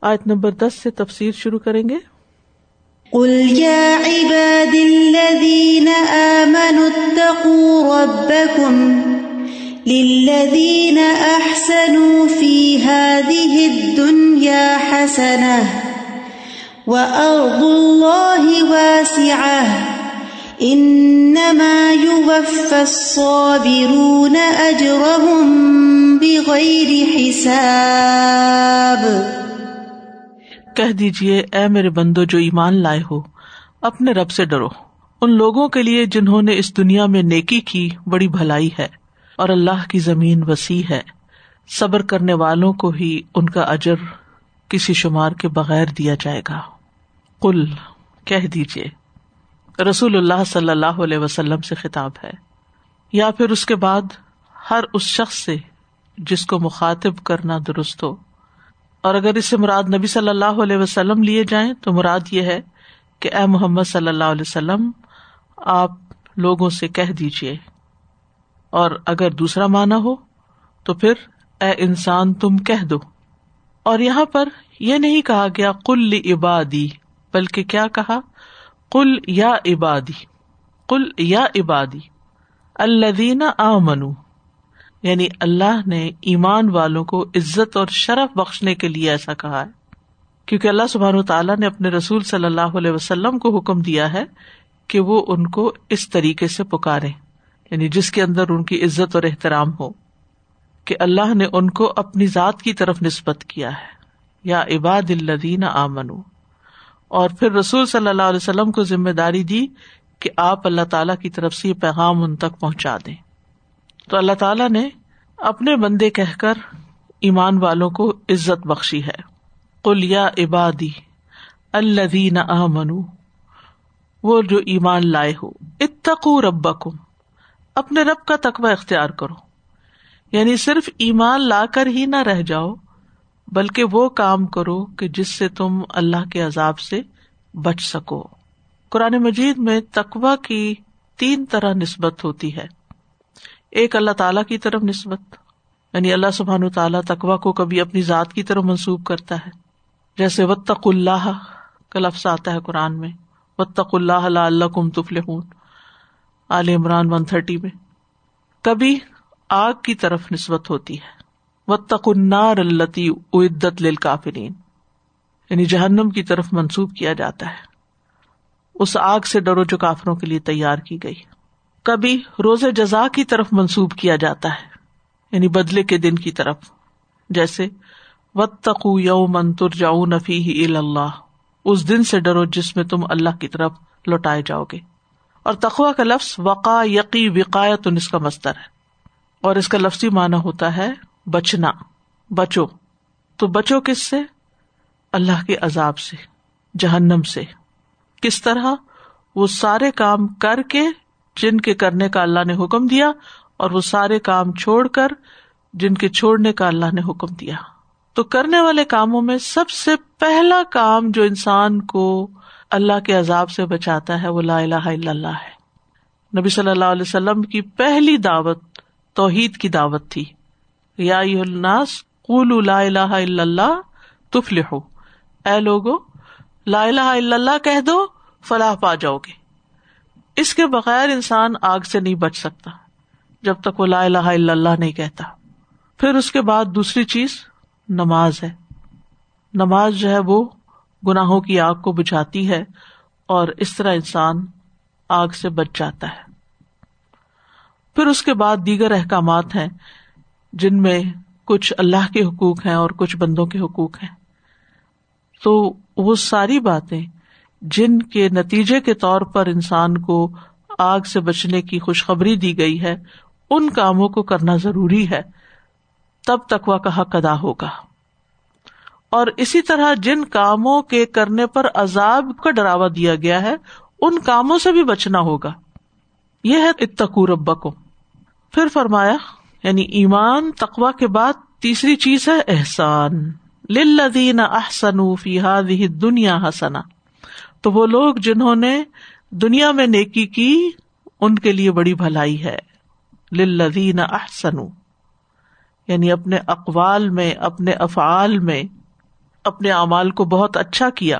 آیت نمبر دس سے تفسیر شروع کریں گے۔ قل يا عباد الذين آمنوا اتقوا ربكم للذين أحسنوا في هذه الدنيا حسنة وأرض الله واسعة إنما يوفى الصابرون أجرهم بغير حساب کہہ دیجیے اے میرے بندو، جو ایمان لائے ہو، اپنے رب سے ڈرو۔ ان لوگوں کے لیے جنہوں نے اس دنیا میں نیکی کی، بڑی بھلائی ہے اور اللہ کی زمین وسیع ہے۔ صبر کرنے والوں کو ہی ان کا اجر کسی شمار کے بغیر دیا جائے گا۔ کل کہہ دیجیے رسول اللہ صلی اللہ علیہ وسلم سے خطاب ہے۔ یا پھر اس کے بعد، ہر اس شخص سے جس کو مخاطب کرنا درست ہو اور اگر اس سے مراد نبی صلی اللہ علیہ وسلم لیے جائیں تو مراد یہ ہے کہ اے محمد صلی اللہ علیہ وسلم، آپ لوگوں سے کہہ دیجیے اور اگر دوسرا مانا ہو تو پھر اے انسان، تم کہہ دو۔ اور یہاں پر یہ نہیں کہا گیا کل عبادی بلکہ کیا کہا؟ کل یا عبادی کل یا عبادی اللہ آ منو یعنی اللہ نے ایمان والوں کو عزت اور شرف بخشنے کے لیے ایسا کہا ہے۔ کیونکہ اللہ سبحان تعالیٰ نے اپنے رسول صلی اللہ علیہ وسلم کو حکم دیا ہے کہ وہ ان کو اس طریقے سے پکارے یعنی جس کے اندر ان کی عزت اور احترام ہو، کہ اللہ نے ان کو اپنی ذات کی طرف نسبت کیا ہے۔ یا عباد الدین آ اور پھر رسول صلی اللہ علیہ وسلم کو ذمہ داری دی کہ آپ اللہ تعالی کی طرف سے یہ پیغام ان تک پہنچا دیں۔ تو اللہ تعالیٰ نے اپنے بندے کہہ کر ایمان والوں کو عزت بخشی ہے۔ کل یا عبادی اللہ منو وہ جو ایمان لائے ہو اتقو رب اپنے رب کا تقوی اختیار کرو۔ یعنی صرف ایمان لا کر ہی نہ رہ جاؤ، بلکہ وہ کام کرو کہ جس سے تم اللہ کے عذاب سے بچ سکو۔ قرآن مجید میں تقوا کی تین طرح نسبت ہوتی ہے۔ ایک اللہ تعالی کی طرف نسبت یعنی اللہ سبحان تعالیٰ تقوا کو کبھی اپنی ذات کی طرف منسوب کرتا ہے۔ جیسے و تق اللہ کا لفظ آتا ہے قرآن میں۔ و تق اللہ اللہ کم تفل عال عمران ون تھرٹی میں۔ کبھی آگ کی طرف نسبت ہوتی ہے۔ و تقنار التی اعدت للکافرین یعنی جہنم کی طرف منسوب کیا جاتا ہے۔ اس آگ سے ڈرو جو کافروں کے لیے تیار کی گئی۔ کبھی روز جزا کی طرف منسوب کیا جاتا ہے یعنی بدلے کے دن کی طرف۔ جیسے وط تقو یو منتر جاؤ نفی اللہ۔ اس دن سے ڈرو جس میں تم اللہ کی طرف لوٹائے جاؤ گے۔ اور تخوا کا لفظ وقا یقی وقایت اس کا مستر ہے۔ اور اس کا لفظی معنی ہوتا ہے بچنا، بچو۔ تو بچو کس سے؟ اللہ کے عذاب سے، جہنم سے۔ کس طرح؟ وہ سارے کام کر کے جن کے کرنے کا اللہ نے حکم دیا اور وہ سارے کام چھوڑ کر جن کے چھوڑنے کا اللہ نے حکم دیا۔ تو کرنے والے کاموں میں سب سے پہلا کام جو انسان کو اللہ کے عذاب سے بچاتا ہے وہ لا الہ الا اللہ ہے۔ نبی صلی اللہ علیہ وسلم کی پہلی دعوت توحید کی دعوت تھی۔ یا الناس قولوا لا الہ الا اللہ تفلحوا۔ اے لوگو، لا الہ الا اللہ کہہ دو، فلاح پا جاؤ گے۔ اس کے بغیر انسان آگ سے نہیں بچ سکتا، جب تک وہ لا الہ الا اللہ نہیں کہتا۔ پھر اس کے بعد دوسری چیز نماز ہے۔ نماز جو ہے وہ گناہوں کی آگ کو بچھاتی ہے اور اس طرح انسان آگ سے بچ جاتا ہے۔ پھر اس کے بعد دیگر احکامات ہیں جن میں کچھ اللہ کے حقوق ہیں اور کچھ بندوں کے حقوق ہیں۔ تو وہ ساری باتیں جن کے نتیجے کے طور پر انسان کو آگ سے بچنے کی خوشخبری دی گئی ہے، ان کاموں کو کرنا ضروری ہے۔ تب تک وہ حق ادا ہوگا۔ اور اسی طرح جن کاموں کے کرنے پر عذاب کا ڈراوا دیا گیا ہے، ان کاموں سے بھی بچنا ہوگا۔ یہ ہے اتقو ربکم۔ پھر فرمایا یعنی ایمان تقوا کے بعد تیسری چیز ہے احسان۔ للذین احسنوا فی هذه دنیا حسنا تو وہ لوگ جنہوں نے دنیا میں نیکی کی، ان کے لیے بڑی بھلائی ہے۔ للذین احسنوا یعنی اپنے اقوال میں، اپنے افعال میں، اپنے اعمال کو بہت اچھا کیا۔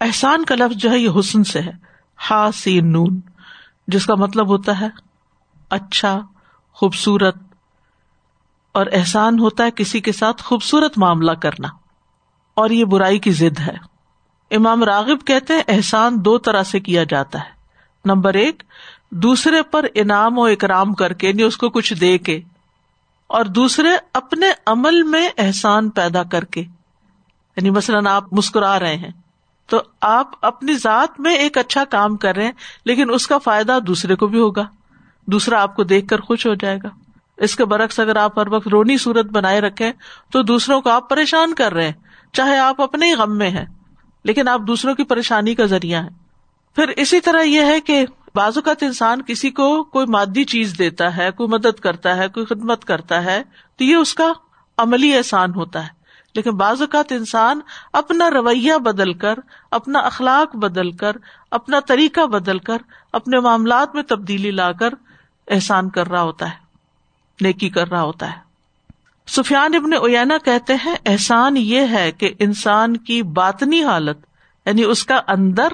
احسان کا لفظ جو ہے، یہ حسن سے ہے۔ ہا سی نون جس کا مطلب ہوتا ہے اچھا خوبصورت، اور احسان ہوتا ہے کسی کے ساتھ خوبصورت معاملہ کرنا۔ اور یہ برائی کی ضد ہے۔ امام راغب کہتے ہیں احسان دو طرح سے کیا جاتا ہے۔ نمبر ایک، دوسرے پر انعام و اکرام کر کے یعنی اس کو کچھ دے کے۔ اور دوسرے، اپنے عمل میں احسان پیدا کر کے۔ یعنی مثلاً آپ مسکرا رہے ہیں، تو آپ اپنی ذات میں ایک اچھا کام کر رہے ہیں، لیکن اس کا فائدہ دوسرے کو بھی ہوگا۔ دوسرا آپ کو دیکھ کر خوش ہو جائے گا۔ اس کے برعکس اگر آپ ہر وقت رونی صورت بنائے رکھے تو دوسروں کو آپ پریشان کر رہے ہیں، چاہے آپ اپنے ہی غم میں ہیں۔ لیکن آپ دوسروں کی پریشانی کا ذریعہ ہے پھر اسی طرح یہ ہے کہ بعض اوقات انسان کسی کو کوئی مادی چیز دیتا ہے، کوئی مدد کرتا ہے، کوئی خدمت کرتا ہے، تو یہ اس کا عملی احسان ہوتا ہے۔ لیکن بعض اوقات انسان اپنا رویہ بدل کر، اپنا اخلاق بدل کر، اپنا طریقہ بدل کر، اپنے معاملات میں تبدیلی لا کر احسان کر رہا ہوتا ہے، نیکی کر رہا ہوتا ہے۔ سفیان ابن اوینا کہتے ہیں، احسان یہ ہے کہ انسان کی باطنی حالت یعنی اس کا اندر،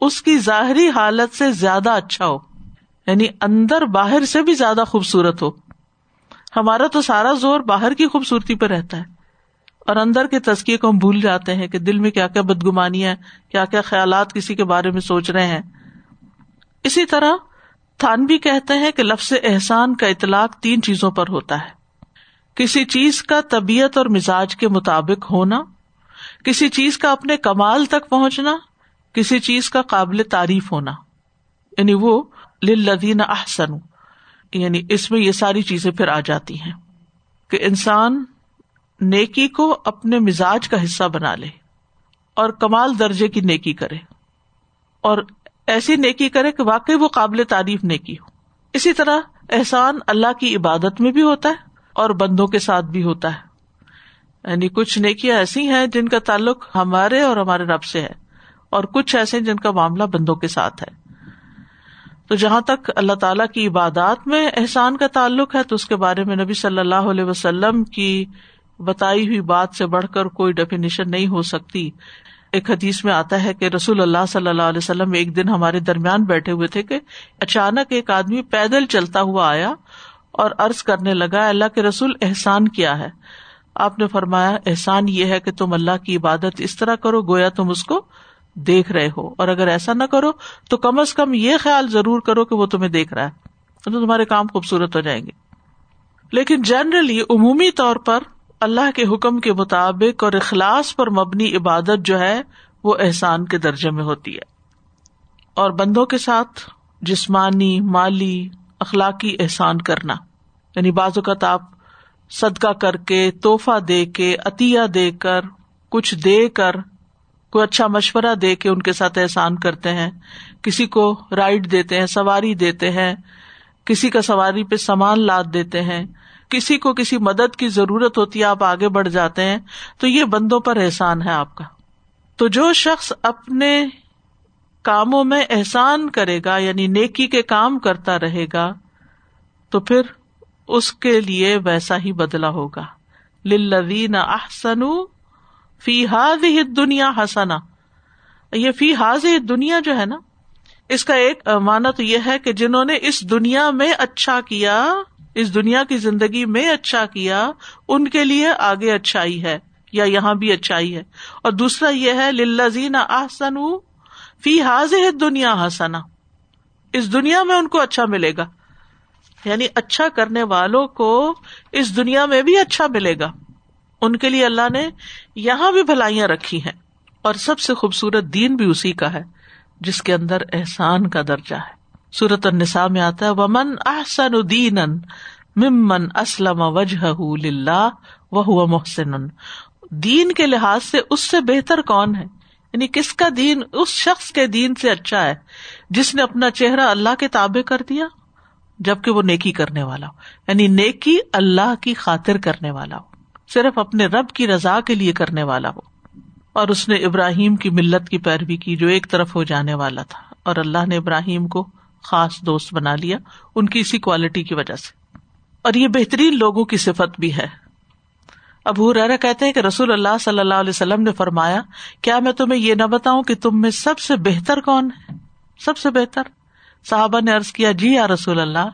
اس کی ظاہری حالت سے زیادہ اچھا ہو یعنی اندر باہر سے بھی زیادہ خوبصورت ہو۔ ہمارا تو سارا زور باہر کی خوبصورتی پہ رہتا ہے۔ اور اندر کے تزکیے کو ہم بھول جاتے ہیں کہ دل میں کیا کیا بدگمانی ہے، کیا کیا خیالات کسی کے بارے میں سوچ رہے ہیں۔ اسی طرح تھان بھی کہتے ہیں کہ لفظ احسان کا اطلاق تین چیزوں پر ہوتا ہے۔ کسی چیز کا طبیعت اور مزاج کے مطابق ہونا، کسی چیز کا اپنے کمال تک پہنچنا، کسی چیز کا قابل تعریف ہونا۔ یعنی وہ لدین احسن یعنی اس میں یہ ساری چیزیں پھر آ جاتی ہیں کہ انسان نیکی کو اپنے مزاج کا حصہ بنا لے اور کمال درجے کی نیکی کرے۔ اور ایسی نیکی کرے کہ واقعی وہ قابل تعریف نیکی ہو۔ اسی طرح احسان اللہ کی عبادت میں بھی ہوتا ہے۔ اور بندوں کے ساتھ بھی ہوتا ہے۔ یعنی کچھ نیکیاں ایسی ہیں جن کا تعلق ہمارے اور ہمارے رب سے ہے، اور کچھ ایسے جن کا معاملہ بندوں کے ساتھ ہے۔ تو جہاں تک اللہ تعالیٰ کی عبادات میں احسان کا تعلق ہے، تو اس کے بارے میں نبی صلی اللہ علیہ وسلم کی بتائی ہوئی بات سے بڑھ کر کوئی ڈیفینیشن نہیں ہو سکتی۔ ایک حدیث میں آتا ہے کہ رسول اللہ صلی اللہ علیہ وسلم ایک دن ہمارے درمیان بیٹھے ہوئے تھے کہ اچانک ایک آدمی پیدل چلتا ہوا آیا اور ارض کرنے لگا، اللہ کے رسول احسان کیا ہے؟ آپ نے فرمایا، احسان یہ ہے کہ تم اللہ کی عبادت اس طرح کرو، گویا تم اس کو دیکھ رہے ہو۔ اور اگر ایسا نہ کرو، تو کم از کم یہ خیال ضرور کرو کہ وہ تمہیں دیکھ رہا ہے۔ تو تمہارے کام خوبصورت ہو جائیں گے۔ لیکن جنرلی عمومی طور پر اللہ کے حکم کے مطابق اور اخلاص پر مبنی عبادت جو ہے، وہ احسان کے درجے میں ہوتی ہے۔ اور بندوں کے ساتھ جسمانی، مالی، اخلاقی احسان کرنا۔ یعنی بعض اوقات آپ صدقہ کر کے توحفہ دے کے، عطیہ دے کر، کچھ دے کر، کوئی اچھا مشورہ دے کے ان کے ساتھ احسان کرتے ہیں، کسی کو رائڈ دیتے ہیں، سواری دیتے ہیں، کسی کا سواری پہ سامان لاد دیتے ہیں، کسی کو کسی مدد کی ضرورت ہوتی ہے، آپ آگے بڑھ جاتے ہیں، تو یہ بندوں پر احسان ہے آپ کا۔ تو جو شخص اپنے کاموں میں احسان کرے گا یعنی نیکی کے کام کرتا رہے گا، تو پھر اس کے لیے ویسا ہی بدلا ہوگا۔ للذین احسن فی حاض دنیا حسنا یہ فی حاض دنیا جو ہے نا، اس کا ایک مانا تو یہ ہے کہ جنہوں نے اس دنیا میں اچھا کیا، اس دنیا کی زندگی میں اچھا کیا، ان کے لیے آگے اچھائی ہے یا یہاں بھی اچھائی ہے۔ اور دوسرا یہ ہے، للذین احسن فی حاض دنیا حسنا اس دنیا میں ان کو اچھا ملے گا۔ یعنی اچھا کرنے والوں کو اس دنیا میں بھی اچھا ملے گا۔ ان کے لیے اللہ نے یہاں بھی بھلائیاں رکھی ہیں اور سب سے خوبصورت دین بھی اسی کا ہے، جس کے اندر احسان کا درجہ ہے۔ سورت النساء میں آتا ہے، ومن احسن دین ممن اسلم وجہ وہ محسن۔ دین کے لحاظ سے اس سے بہتر کون ہے؟ یعنی کس کا دین، اس شخص کے دین سے اچھا ہے، جس نے اپنا چہرہ اللہ کے تابے کر دیا؟ جبکہ وہ نیکی کرنے والا ہو۔ یعنی نیکی اللہ کی خاطر کرنے والا ہو۔ صرف اپنے رب کی رضا کے لیے کرنے والا ہو۔ اور اس نے ابراہیم کی ملت کی پیروی کی جو ایک طرف ہو جانے والا تھا۔ اور اللہ نے ابراہیم کو خاص دوست بنا لیا ان کی اسی کوالٹی کی وجہ سے۔ اور یہ بہترین لوگوں کی صفت بھی ہے۔ ابو ریرا کہتے ہیں کہ رسول اللہ صلی اللہ علیہ وسلم نے فرمایا، کیا میں تمہیں یہ نہ بتاؤں کہ تم میں سب سے بہتر کون ہے؟ سب سے بہتر صحابہ نے ارض کیا جی یا رسول اللہ،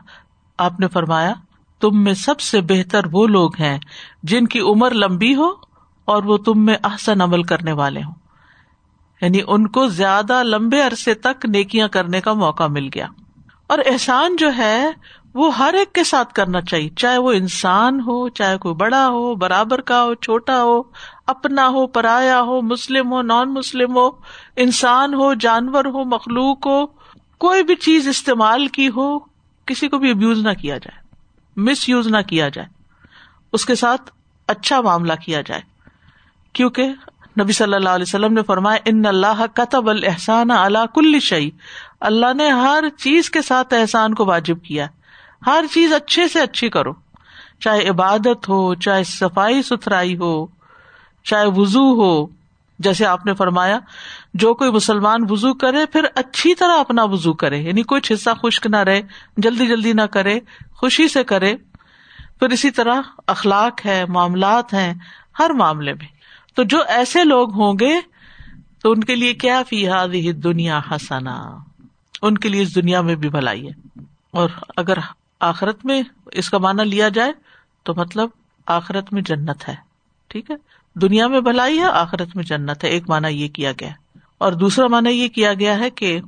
آپ نے فرمایا، تم میں سب سے بہتر وہ لوگ ہیں جن کی عمر لمبی ہو اور وہ تم میں احسن عمل کرنے والے ہوں۔ یعنی ان کو زیادہ لمبے عرصے تک نیکیاں کرنے کا موقع مل گیا۔ اور احسان جو ہے، وہ ہر ایک کے ساتھ کرنا چاہیے، چاہے وہ انسان ہو، چاہے کوئی بڑا ہو، برابر کا ہو، چھوٹا ہو، اپنا ہو، پرایا ہو، مسلم ہو، نان مسلم ہو، انسان ہو، جانور ہو، مخلوق ہو کوئی بھی چیز استعمال کی ہو، کسی کو بھی ابیوز نہ کیا جائے مس یوز نہ کیا جائے، اس کے ساتھ اچھا معاملہ کیا جائے۔ کیونکہ نبی صلی اللہ علیہ وسلم نے فرمایا، ان اللہ قطب الحسان اللہ کل شعی اللہ نے ہر چیز کے ساتھ احسان کو واجب کیا ہر چیز اچھے سے اچھی کرو۔ چاہے عبادت ہو، چاہے صفائی ستھرائی ہو، چاہے وزو ہو جیسے آپ نے فرمایا، جو کوئی مسلمان وزو کرے، پھر اچھی طرح اپنا وزو کرے یعنی کچھ حصہ خشک نہ رہے، جلدی جلدی نہ کرے، خوشی سے کرے، پھر اسی طرح اخلاق ہے، معاملات ہیں، ہر معاملے میں۔ تو جو ایسے لوگ ہوں گے، تو ان کے لیے کیا فی حادی دنیا ہسنا ان کے لیے اس دنیا میں بھی بھلائی ہے۔ اور اگر آخرت میں اس کا مانا لیا جائے، تو مطلب آخرت میں جنت ہے۔ ٹھیک ہے؟ دنیا میں بھلائی ہے، آخرت میں جنت ہے۔ ایک مانا یہ کیا گیا اور دوسرا مانا یہ کیا گیا ہے کہ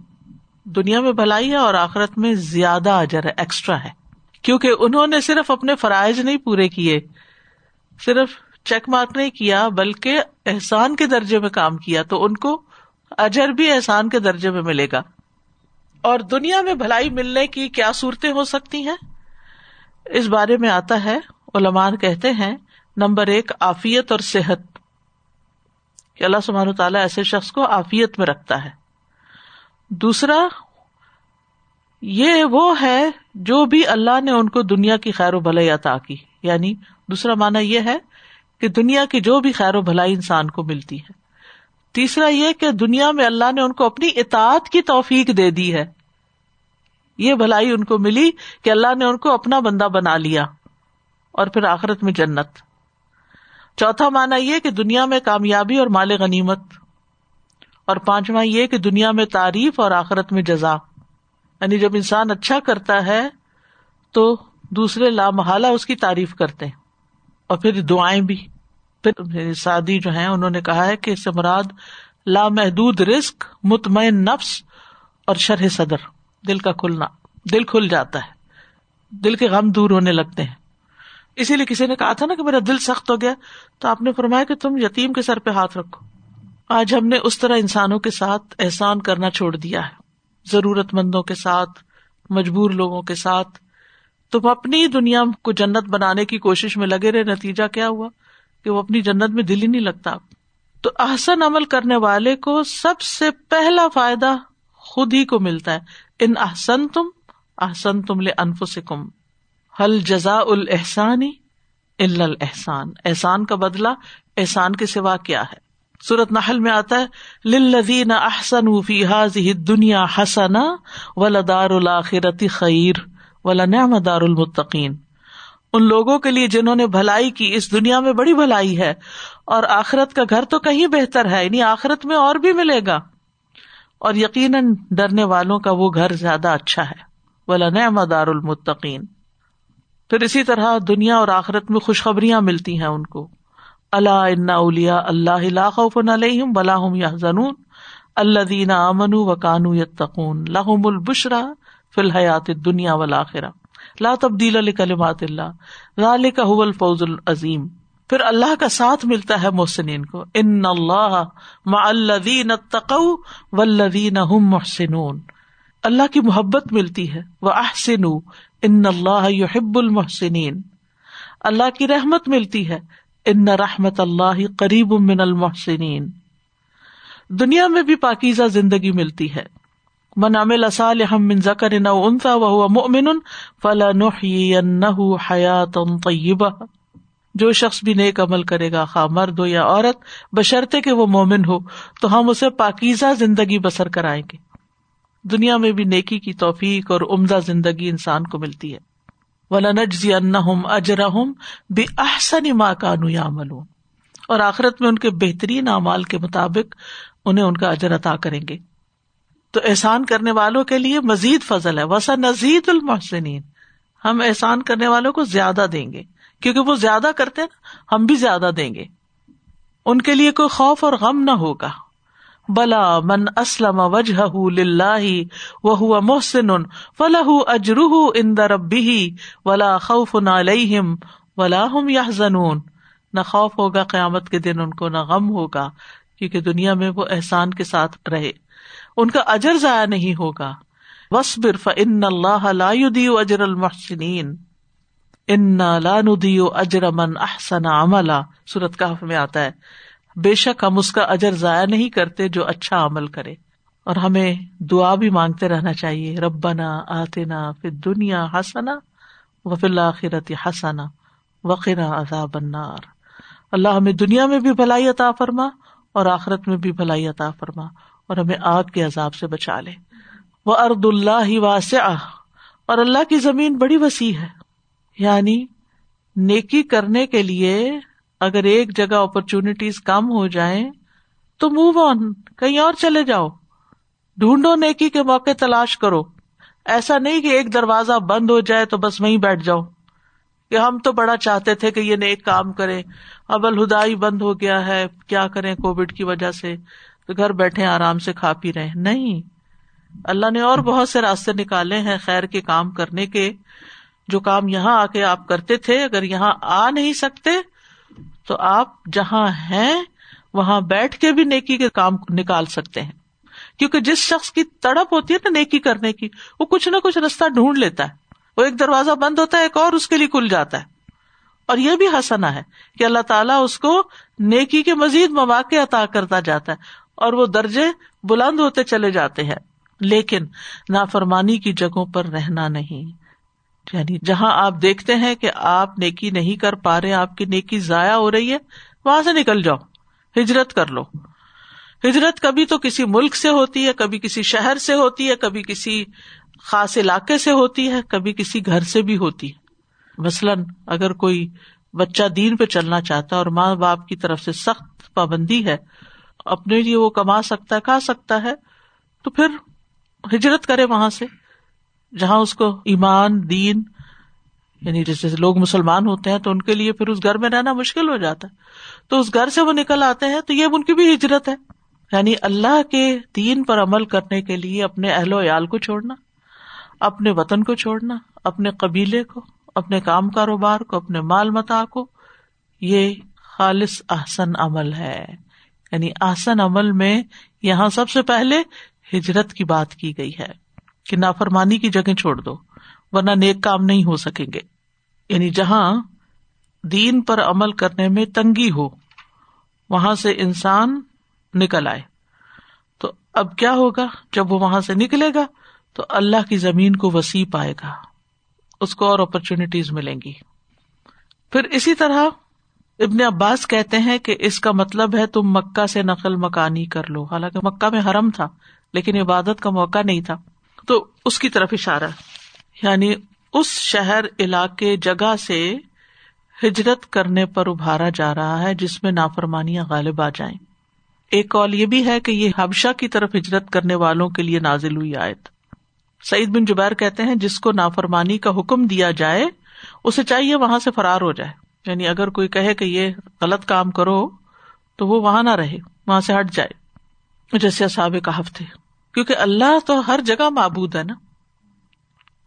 دنیا میں بھلائی ہے اور آخرت میں زیادہ اجر ہے ایکسٹرا ہے۔ کیونکہ انہوں نے صرف اپنے فرائض نہیں پورے کیے، صرف چیک مارک نہیں کیا، بلکہ احسان کے درجے میں کام کیا، تو ان کو اجر بھی احسان کے درجے میں ملے گا۔ اور دنیا میں بھلائی ملنے کی کیا صورتیں ہو سکتی ہیں؟ اس بارے میں آتا ہے علمان کہتے ہیں نمبر ایک آفیت اور صحت۔ کہ اللہ سبحانہ تعالیٰ ایسے شخص کو آفیت میں رکھتا ہے۔ دوسرا، یہ وہ ہے جو بھی اللہ نے ان کو دنیا کی خیر و بھلائی عطا کی۔ یعنی دوسرا مانا یہ ہے کہ دنیا کی جو بھی خیر و بھلائی انسان کو ملتی ہے۔ تیسرا یہ کہ دنیا میں اللہ نے ان کو اپنی اطاعت کی توفیق دے دی ہے۔ یہ بھلائی ان کو ملی کہ اللہ نے ان کو اپنا بندہ بنا لیا اور پھر آخرت میں جنت۔ چوتھا مانا یہ کہ دنیا میں کامیابی اور مال غنیمت، اور پانچواں یہ کہ دنیا میں تعریف اور آخرت میں جزا۔ یعنی جب انسان اچھا کرتا ہے تو دوسرے لامحالہ اس کی تعریف کرتے ہیں، اور پھر دعائیں بھی۔ پھر سادی جو ہے انہوں نے کہا ہے کہ مراد لامحدود رسک مطمئن نفس اور شرح صدر۔ دل کا کھلنا، دل کھل جاتا ہے، دل کے غم دور ہونے لگتے ہیں۔ اسی لیے کسی نے کہا تھا نا کہ میرا دل سخت ہو گیا تو آپ نے فرمایا کہ تم یتیم کے سر پہ ہاتھ رکھو۔ آج ہم نے اس طرح انسانوں کے ساتھ احسان کرنا چھوڑ دیا ہے۔ ضرورت مندوں کے ساتھ، مجبور لوگوں کے ساتھ۔ تم اپنی دنیا کو جنت بنانے کی کوشش میں لگے رہے۔ نتیجہ کیا ہوا؟ کہ وہ اپنی جنت میں دل ہی نہیں لگتا۔ تو احسن عمل کرنے والے کو سب سے پہلا فائدہ خود ہی کو ملتا ہے۔ ان احسن تم احسن تم لے انف کم حل جزا الحسان الحسان احسان کا بدلا احسان کے سوا کیا ہے؟ سورت نحل میں آتا ہے، للذین احسن فی هذه دنیا حسنا ولدار الآخرتی خیر ولنعم دار المتقین۔ ان لوگوں کے لیے جنہوں نے بھلائی کی، اس دنیا میں بڑی بھلائی ہے، اور آخرت کا گھر تو کہیں بہتر ہے یعنی آخرت میں اور بھی ملے گا۔ اور یقیناً ڈرنے والوں کا وہ گھر زیادہ اچھا ہے۔ ولنعم دار المتقین۔ پھر اسی طرح دنیا اور آخرت میں خوشخبریاں ملتی ہیں ان کو۔ اللہ انا اولیا اللہ خوف علیہم بلا ہم یا زنون اللہ دینا امن و کانو یتقون۔ لہم البشرا فی الحیات دنیا والآخرہ۔ لا تبدیل لکلمات اللہ۔ ذالک هو الفوز العظیم۔ پھر اللہ کا ساتھ ملتا ہے محسنین کو۔ ان اللہ مع الذین اتقوا والذین هم محسنون۔ اللہ کی محبت ملتی ہے۔ وہ احسن ان اللہ یحب المحسنین۔ اللہ کی رحمت ملتی ہے۔ ان رحمت اللہ قریب من المحسنین۔ دنیا میں بھی پاکیزہ زندگی ملتی ہے۔ من عمل صالحا من ذکر او انثى وهو مؤمن فلنحيينه حياه طيبه جو شخص بھی نیک عمل کرے گا، خواہ مرد ہو یا عورت، بشرطے کہ وہ مومن ہو، تو ہم اسے پاکیزہ زندگی بسر کرائیں گے۔ دنیا میں بھی نیکی کی توفیق اور عمدہ زندگی انسان کو ملتی ہے۔ ولنجزی انہم بے احسن ماں کانو یا ملون اور آخرت میں ان کے بہترین اعمال کے مطابق انہیں ان کا اجر عطا کریں گے۔ تو احسان کرنے والوں کے لیے مزید فضل ہے۔ وسا نزید المحسنین ہم احسان کرنے والوں کو زیادہ دیں گے۔ کیونکہ وہ زیادہ کرتے نا ہم بھی زیادہ دیں گے۔ ان کے لیے کوئی خوف اور غم نہ ہوگا۔ بلا من اسلم وجہ وہ محسن فلاح اجرح اندر ربی ولا خوف علیہم ولا ہم یا نہ خوف ہوگا قیامت کے دن، ان کو نہ غم ہوگا، کیونکہ دنیا میں وہ احسان کے ساتھ رہے۔ ان کا اجر ضائع نہیں ہوگا۔ وسبر فن اللہ لا اجر المحسنین۔ ان لا ندیو اجر من احسن عملا۔ سورت کہف میں آتا ہے۔ بے شک ہم اس کا اجر ضائع نہیں کرتے جو اچھا عمل کرے۔ اور ہمیں دعا بھی مانگتے رہنا چاہیے۔ ربنا آتنا پھر دنیا ہسنا وفی آخرت حسنا وقنا عذاب النار۔ اللہ ہمیں دنیا میں بھی بھلائی عطا فرما اور آخرت میں بھی بھلائی عطا فرما اور ہمیں آگ کے عذاب سے بچا لے۔ وہ ارد اللہ واسع اور اللہ کی زمین بڑی وسیع ہے۔ یعنی نیکی کرنے کے لیے اگر ایک جگہ اپرچونیٹیز کم ہو جائیں تو موو آن کہیں اور چلے جاؤ۔ ڈھونڈو نیکی کے موقع تلاش کرو۔ ایسا نہیں کہ ایک دروازہ بند ہو جائے تو بس وہیں بیٹھ جاؤ۔ کہ ہم تو بڑا چاہتے تھے کہ یہ نیک کام کرے اب الہدائی بند ہو گیا ہے، کیا کریں کووڈ کی وجہ سے؟ تو گھر بیٹھے آرام سے کھا پی رہے۔ نہیں۔ اللہ نے اور بہت سے راستے نکالے ہیں خیر کے کام کرنے کے۔ جو کام یہاں آ کے آپ کرتے تھے، اگر یہاں آ نہیں سکتے تو آپ جہاں ہیں وہاں بیٹھ کے بھی نیکی کے کام نکال سکتے ہیں۔ کیونکہ جس شخص کی تڑپ ہوتی ہے نا نیکی کرنے کی، وہ کچھ نہ کچھ رستہ ڈھونڈ لیتا ہے۔ وہ ایک دروازہ بند ہوتا ہے، ایک اور اس کے لیے کھل جاتا ہے۔ اور یہ بھی حسنا ہے کہ اللہ تعالیٰ اس کو نیکی کے مزید مواقع عطا کرتا جاتا ہے اور وہ درجے بلند ہوتے چلے جاتے ہیں۔ لیکن نافرمانی کی جگہوں پر رہنا نہیں۔ یعنی جہاں آپ دیکھتے ہیں کہ آپ نیکی نہیں کر پا رہے، آپ کی نیکی ضائع ہو رہی ہے، وہاں سے نکل جاؤ، ہجرت کر لو۔ ہجرت کبھی تو کسی ملک سے ہوتی ہے، کبھی کسی شہر سے ہوتی ہے، کبھی کسی خاص علاقے سے ہوتی ہے، کبھی کسی گھر سے بھی ہوتی ہے۔ مثلاً اگر کوئی بچہ دین پہ چلنا چاہتا ہے اور ماں باپ کی طرف سے سخت پابندی ہے، اپنے لیے وہ کما سکتا ہے، کھا سکتا ہے، تو پھر ہجرت کرے وہاں سے۔ جہاں اس کو ایمان، دین یعنی جیسے لوگ مسلمان ہوتے ہیں تو ان کے لیے پھر اس گھر میں رہنا مشکل ہو جاتا ہے۔ تو اس گھر سے وہ نکل آتے ہیں تو یہ ان کی بھی ہجرت ہے۔ یعنی اللہ کے دین پر عمل کرنے کے لیے اپنے اہل و عیال کو چھوڑنا، اپنے وطن کو چھوڑنا، اپنے قبیلے کو، اپنے کام کاروبار کو، اپنے مال متا کو، یہ خالص احسن عمل ہے۔ یعنی آسن عمل میں یہاں سب سے پہلے ہجرت کی بات کی گئی ہے۔ کہ نافرمانی کی جگہ چھوڑ دو، ورنہ نیک کام نہیں ہو سکیں گے۔ یعنی جہاں دین پر عمل کرنے میں تنگی ہو، وہاں سے انسان نکل آئے۔ تو اب کیا ہوگا؟ جب وہ وہاں سے نکلے گا، تو اللہ کی زمین کو وسیع پائے گا۔ اس کو اور اپرچونیٹیز ملیں گی۔ پھر اسی طرح ابن عباس کہتے ہیں کہ اس کا مطلب ہے تم مکہ سے نقل مکانی کر لو۔ حالانکہ مکہ میں حرم تھا، لیکن عبادت کا موقع نہیں تھا۔ تو اس کی طرف اشارہ۔ یعنی اس شہر، علاقے، جگہ سے ہجرت کرنے پر ابھارا جا رہا ہے جس میں نافرمانیاں غالب آ جائیں۔ ایک کال یہ بھی ہے کہ یہ حبشہ کی طرف ہجرت کرنے والوں کے لیے نازل ہوئی آیت۔ سعید بن جبیر کہتے ہیں، جس کو نافرمانی کا حکم دیا جائے، اسے چاہیے وہاں سے فرار ہو جائے۔ یعنی اگر کوئی کہے کہ یہ غلط کام کرو، تو وہ وہاں نہ رہے، وہاں سے ہٹ جائے۔ جیسے صحاب کہاف تھے۔ کیونکہ اللہ تو ہر جگہ معبود ہے نا۔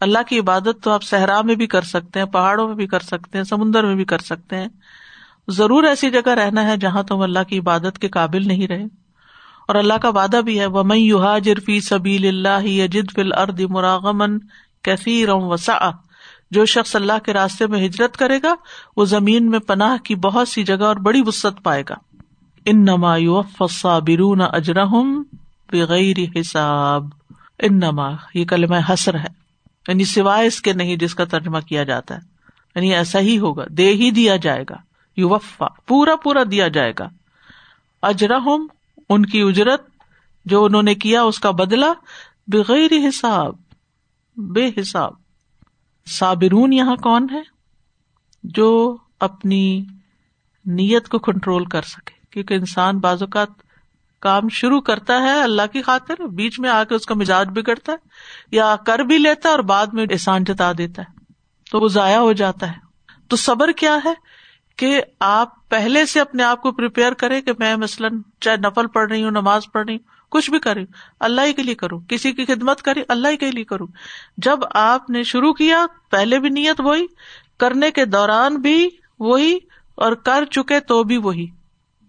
اللہ کی عبادت تو آپ صحرا میں بھی کر سکتے ہیں، پہاڑوں میں بھی کر سکتے ہیں، سمندر میں بھی کر سکتے ہیں۔ ضرور ایسی جگہ رہنا ہے جہاں تم اللہ کی عبادت کے قابل نہیں رہے۔ اور اللہ کا وعدہ بھی ہے وہ میں یوہا جرفی سبیل اللہ جد فل ارد مراغمن کیفی وسا جو شخص اللہ کے راستے میں ہجرت کرے گا، وہ زمین میں پناہ کی بہت سی جگہ اور بڑی وسط پائے گا۔ ان نما برون اجرحم بغیر حساب ان نما یہ کلمہ حسر ہے۔ یعنی سوائے اس کے نہیں جس کا ترجمہ کیا جاتا ہے۔ یعنی ایسا ہی ہوگا، دے ہی دیا جائے گا۔ یو وفا پورا پورا دیا جائے گا۔ اجرحم ان کی اجرت جو انہوں نے کیا، اس کا بدلا بغیر حساب، بے حساب۔ صابرون یہاں کون ہے؟ جو اپنی نیت کو کنٹرول کر سکے۔ کیونکہ انسان بعض اوقات کام شروع کرتا ہے اللہ کی خاطر، بیچ میں آ کے اس کا مزاج بگڑتا ہے، یا کر بھی لیتا ہے اور بعد میں احسان جتا دیتا ہے، تو وہ ضائع ہو جاتا ہے۔ تو صبر کیا ہے کہ آپ پہلے سے اپنے آپ کو پریپیئر کرے کہ میں مثلاً چاہے نفل پڑھ رہی ہوں، نماز پڑھ رہی ہوں، کچھ بھی کروں اللہ ہی کے لیے کروں کسی کی خدمت کری اللہ ہی کے لیے کروں جب آپ نے شروع کیا، پہلے بھی نیت وہی، کرنے کے دوران بھی وہی، اور کر چکے تو بھی وہی۔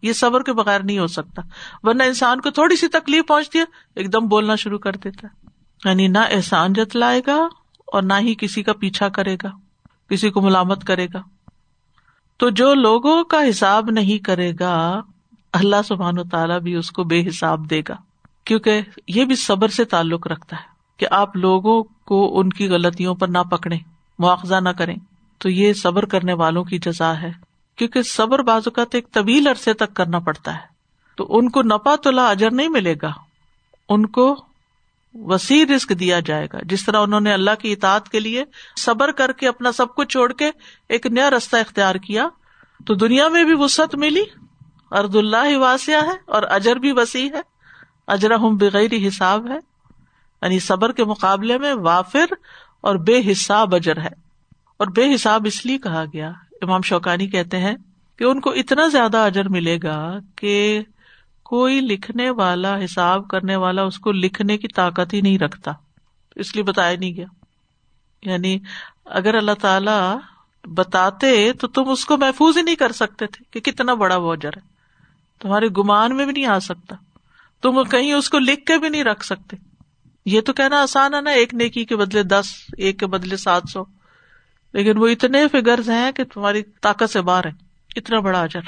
یہ صبر کے بغیر نہیں ہو سکتا۔ ورنہ انسان کو تھوڑی سی تکلیف پہنچتی ہے، ایک دم بولنا شروع کر دیتا ہے۔ یعنی نہ احسان جتلائے گا اور نہ ہی کسی کا پیچھا کرے گا، کسی کو ملامت کرے گا۔ تو جو لوگوں کا حساب نہیں کرے گا، اللہ سبحان و تعالیٰ بھی اس کو بے حساب دے گا۔ کیونکہ یہ بھی صبر سے تعلق رکھتا ہے کہ آپ لوگوں کو ان کی غلطیوں پر نہ پکڑے مواخذہ نہ کریں۔ تو یہ صبر کرنے والوں کی جزا ہے۔ کیونکہ صبر بعض اوقات ایک طویل عرصے تک کرنا پڑتا ہے۔ تو ان کو نپا تولا اجر نہیں ملے گا۔ ان کو وسیع رسک دیا جائے گا۔ جس طرح انہوں نے اللہ کی اطاعت کے لیے صبر کر کے اپنا سب کچھ چھوڑ کے ایک نیا رستہ اختیار کیا، تو دنیا میں بھی وسط ملی۔ ارد اللہ واسیہ ہے اور اجر بھی وسیع ہے۔ اجرا ہم بغیر حساب ہے۔ یعنی صبر کے مقابلے میں وافر اور بے حساب اجر ہے۔ اور بے حساب اس لیے کہا گیا امام شوقانی کہتے ہیں کہ ان کو اتنا زیادہ اجر ملے گا کہ کوئی لکھنے والا، حساب کرنے والا اس کو لکھنے کی طاقت ہی نہیں رکھتا، اس لیے بتایا نہیں گیا۔ یعنی اگر اللہ تعالی بتاتے تو تم اس کو محفوظ ہی نہیں کر سکتے تھے کہ کتنا بڑا وہ اجر ہے۔ تمہارے گمان میں بھی نہیں آ سکتا۔ تم کہیں اس کو لکھ کے بھی نہیں رکھ سکتے۔ یہ تو کہنا آسان ہے نا، ایک نیکی کے بدلے دس، ایک کے بدلے سات سو۔ لیکن وہ اتنے فگرز ہیں کہ تمہاری طاقت سے باہر ہے اتنا بڑا اجر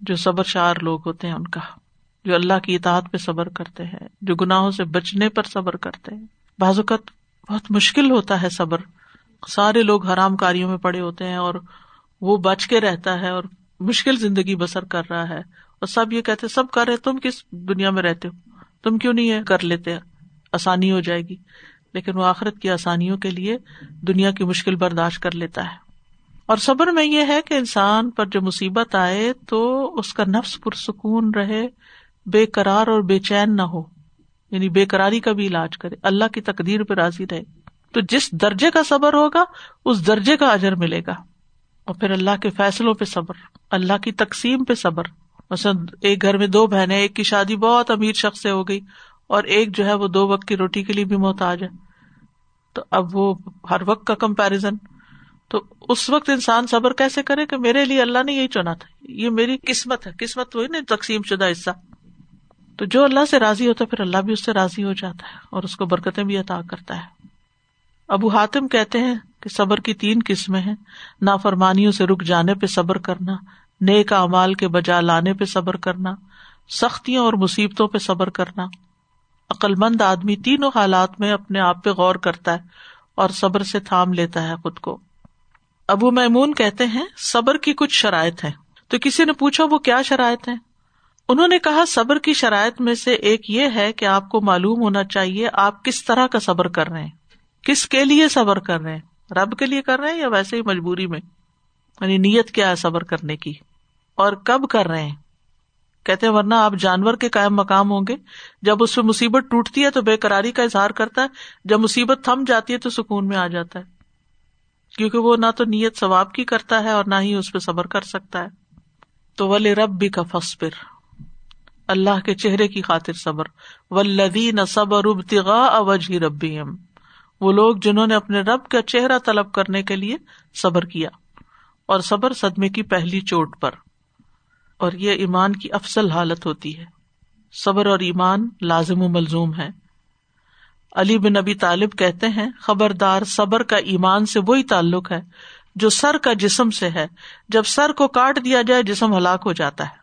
جو صبر شار لوگ ہوتے ہیں ان کا، جو اللہ کی اطاعت پہ صبر کرتے ہیں، جو گناہوں سے بچنے پر صبر کرتے ہیں۔ بعض اوقات بہت مشکل ہوتا ہے صبر۔ سارے لوگ حرام کاریوں میں پڑے ہوتے ہیں اور وہ بچ کے رہتا ہے اور مشکل زندگی بسر کر رہا ہے۔ اور سب یہ کہتے سب کر رہے تم کس دنیا میں رہتے ہو؟ تم کیوں نہیں ہے کر لیتے؟ آسانی ہو جائے گی۔ لیکن وہ آخرت کی آسانیوں کے لیے دنیا کی مشکل برداشت کر لیتا ہے۔ اور صبر میں یہ ہے کہ انسان پر جو مصیبت آئے تو اس کا نفس پرسکون رہے، بے قرار اور بے چین نہ ہو یعنی بے قراری کا بھی علاج کرے، اللہ کی تقدیر پہ راضی رہے۔ تو جس درجے کا صبر ہوگا، اس درجے کا اجر ملے گا۔ اور پھر اللہ کے فیصلوں پہ صبر، اللہ کی تقسیم پہ صبر۔ مثلاً ایک گھر میں دو بہنیں، ایک کی شادی بہت امیر شخص سے ہو گئی۔ اور ایک جو ہے وہ دو وقت کی روٹی کے لیے بھی محتاج ہے۔ تو اب وہ ہر وقت کا کمپیرزن تو اس وقت انسان صبر کیسے کرے کہ میرے لیے اللہ نے یہی چنا تھا۔ یہ میری قسمت ہے۔ قسمت وہی نا تقسیم شدہ حصہ۔ تو جو اللہ سے راضی ہوتا ہے، پھر اللہ بھی اس سے راضی ہو جاتا ہے اور اس کو برکتیں بھی عطا کرتا ہے۔ ابو حاتم کہتے ہیں کہ صبر کی تین قسمیں ہیں۔ نافرمانیوں سے رک جانے پہ صبر کرنا، نیک امال کے بجا لانے پہ صبر کرنا، سختیوں اور مصیبتوں پہ صبر کرنا۔ عقل مند آدمی تینوں حالات میں اپنے آپ پہ غور کرتا ہے اور صبر سے تھام لیتا ہے خود کو۔ ابو میمون کہتے ہیں، صبر کی کچھ شرائط ہے تو کسی نے پوچھا، وہ کیا شرائط ہے انہوں نے کہا، صبر کی شرائط میں سے ایک یہ ہے کہ آپ کو معلوم ہونا چاہیے آپ کس طرح کا صبر کر رہے ہیں۔ کس کے لیے صبر کر رہے ہیں؟ رب کے لیے کر رہے ہیں یا ویسے ہی مجبوری میں؟ یعنی نیت کیا ہے صبر کرنے کی؟ اور کب کر رہے ہیں؟ کہتے ہیں، ورنہ آپ جانور کے قائم مقام ہوں گے۔ جب اس پہ مصیبت ٹوٹتی ہے تو بے قراری کا اظہار کرتا ہے۔ جب مصیبت تھم جاتی ہے تو سکون میں آ جاتا ہے۔ کیونکہ وہ نہ تو نیت ثواب کی کرتا ہے اور نہ ہی اس پہ صبر کر سکتا ہے۔ تو ول رب بھی کا فصبر اللہ کے چہرے کی خاطر صبر۔ ولدی نہ صبر ابتغا اوجی ربی وہ لوگ جنہوں نے اپنے رب کا چہرہ طلب کرنے کے لیے صبر کیا۔ اور صبر صدمے کی پہلی چوٹ پر۔ اور یہ ایمان کی افسل حالت ہوتی ہے۔ صبر اور ایمان لازم و ملزوم ہے علی بن نبی طالب کہتے ہیں، خبردار صبر کا ایمان سے وہی تعلق ہے جو سر کا جسم سے ہے۔ جب سر کو کاٹ دیا جائے، جسم ہلاک ہو جاتا ہے۔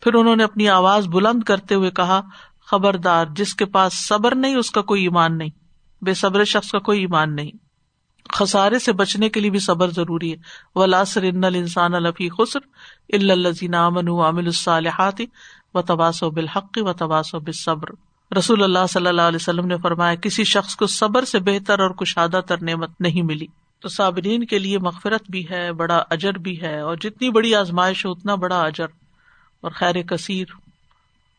پھر انہوں نے اپنی آواز بلند کرتے ہوئے کہا، خبردار، جس کے پاس صبر نہیں، اس کا کوئی ایمان نہیں۔ بے صبر شخص کا کوئی ایمان نہیں۔ خسارے سے بچنے کے لیے بھی صبر ضروری ہے۔ ولاسر ان السان الفی خسر الزین امن عامل الصالحات و تباس و بالحق و تباس و بصبر رسول اللہ صلی اللہ علیہ وسلم نے فرمایا، کسی شخص کو صبر سے بہتر اور کشادہ تر نعمت نہیں ملی۔ تو صابرین کے لیے مغفرت بھی ہے، بڑا اجر بھی ہے، اور جتنی بڑی آزمائش ہو اتنا بڑا اجر۔ اور خیر کثیر،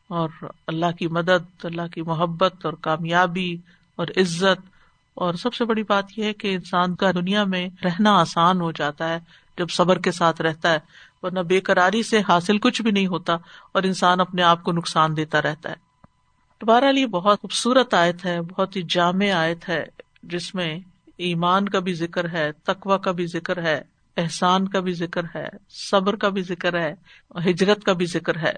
اور اللہ کی مدد، اللہ کی محبت اور کامیابی اور عزت اور سب سے بڑی بات یہ ہے کہ انسان کا دنیا میں رہنا آسان ہو جاتا ہے، جب صبر کے ساتھ رہتا ہے، ورنہ بے قراری سے حاصل کچھ بھی نہیں ہوتا اور انسان اپنے آپ کو نقصان دیتا رہتا ہے۔ دوبارہ لیے بہت خوبصورت آیت ہے، بہت ہی جامع آیت ہے، جس میں ایمان کا بھی ذکر ہے تقوا کا بھی ذکر ہے، احسان کا بھی ذکر ہے، صبر کا بھی ذکر ہے ہجرت کا بھی ذکر ہے۔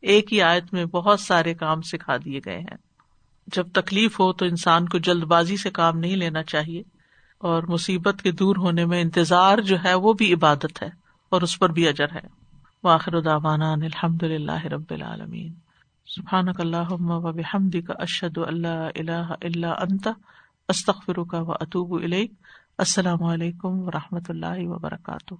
ایک ہی آیت میں بہت سارے کام سکھا دیے گئے ہیں۔ جب تکلیف ہو تو انسان کو جلد بازی سے کام نہیں لینا چاہیے اور مصیبت کے دور ہونے میں انتظار جو ہے وہ بھی عبادت ہے اور اس پر بھی اجر ہے۔ واخر دعوانا الحمد للہ رب العالمین۔ سبحان اللہ و بحمد کا اشد اللہ اللہ اللہ انت استخر کا و اطوب السلام علیکم و رحمۃ اللہ وبرکاتہ۔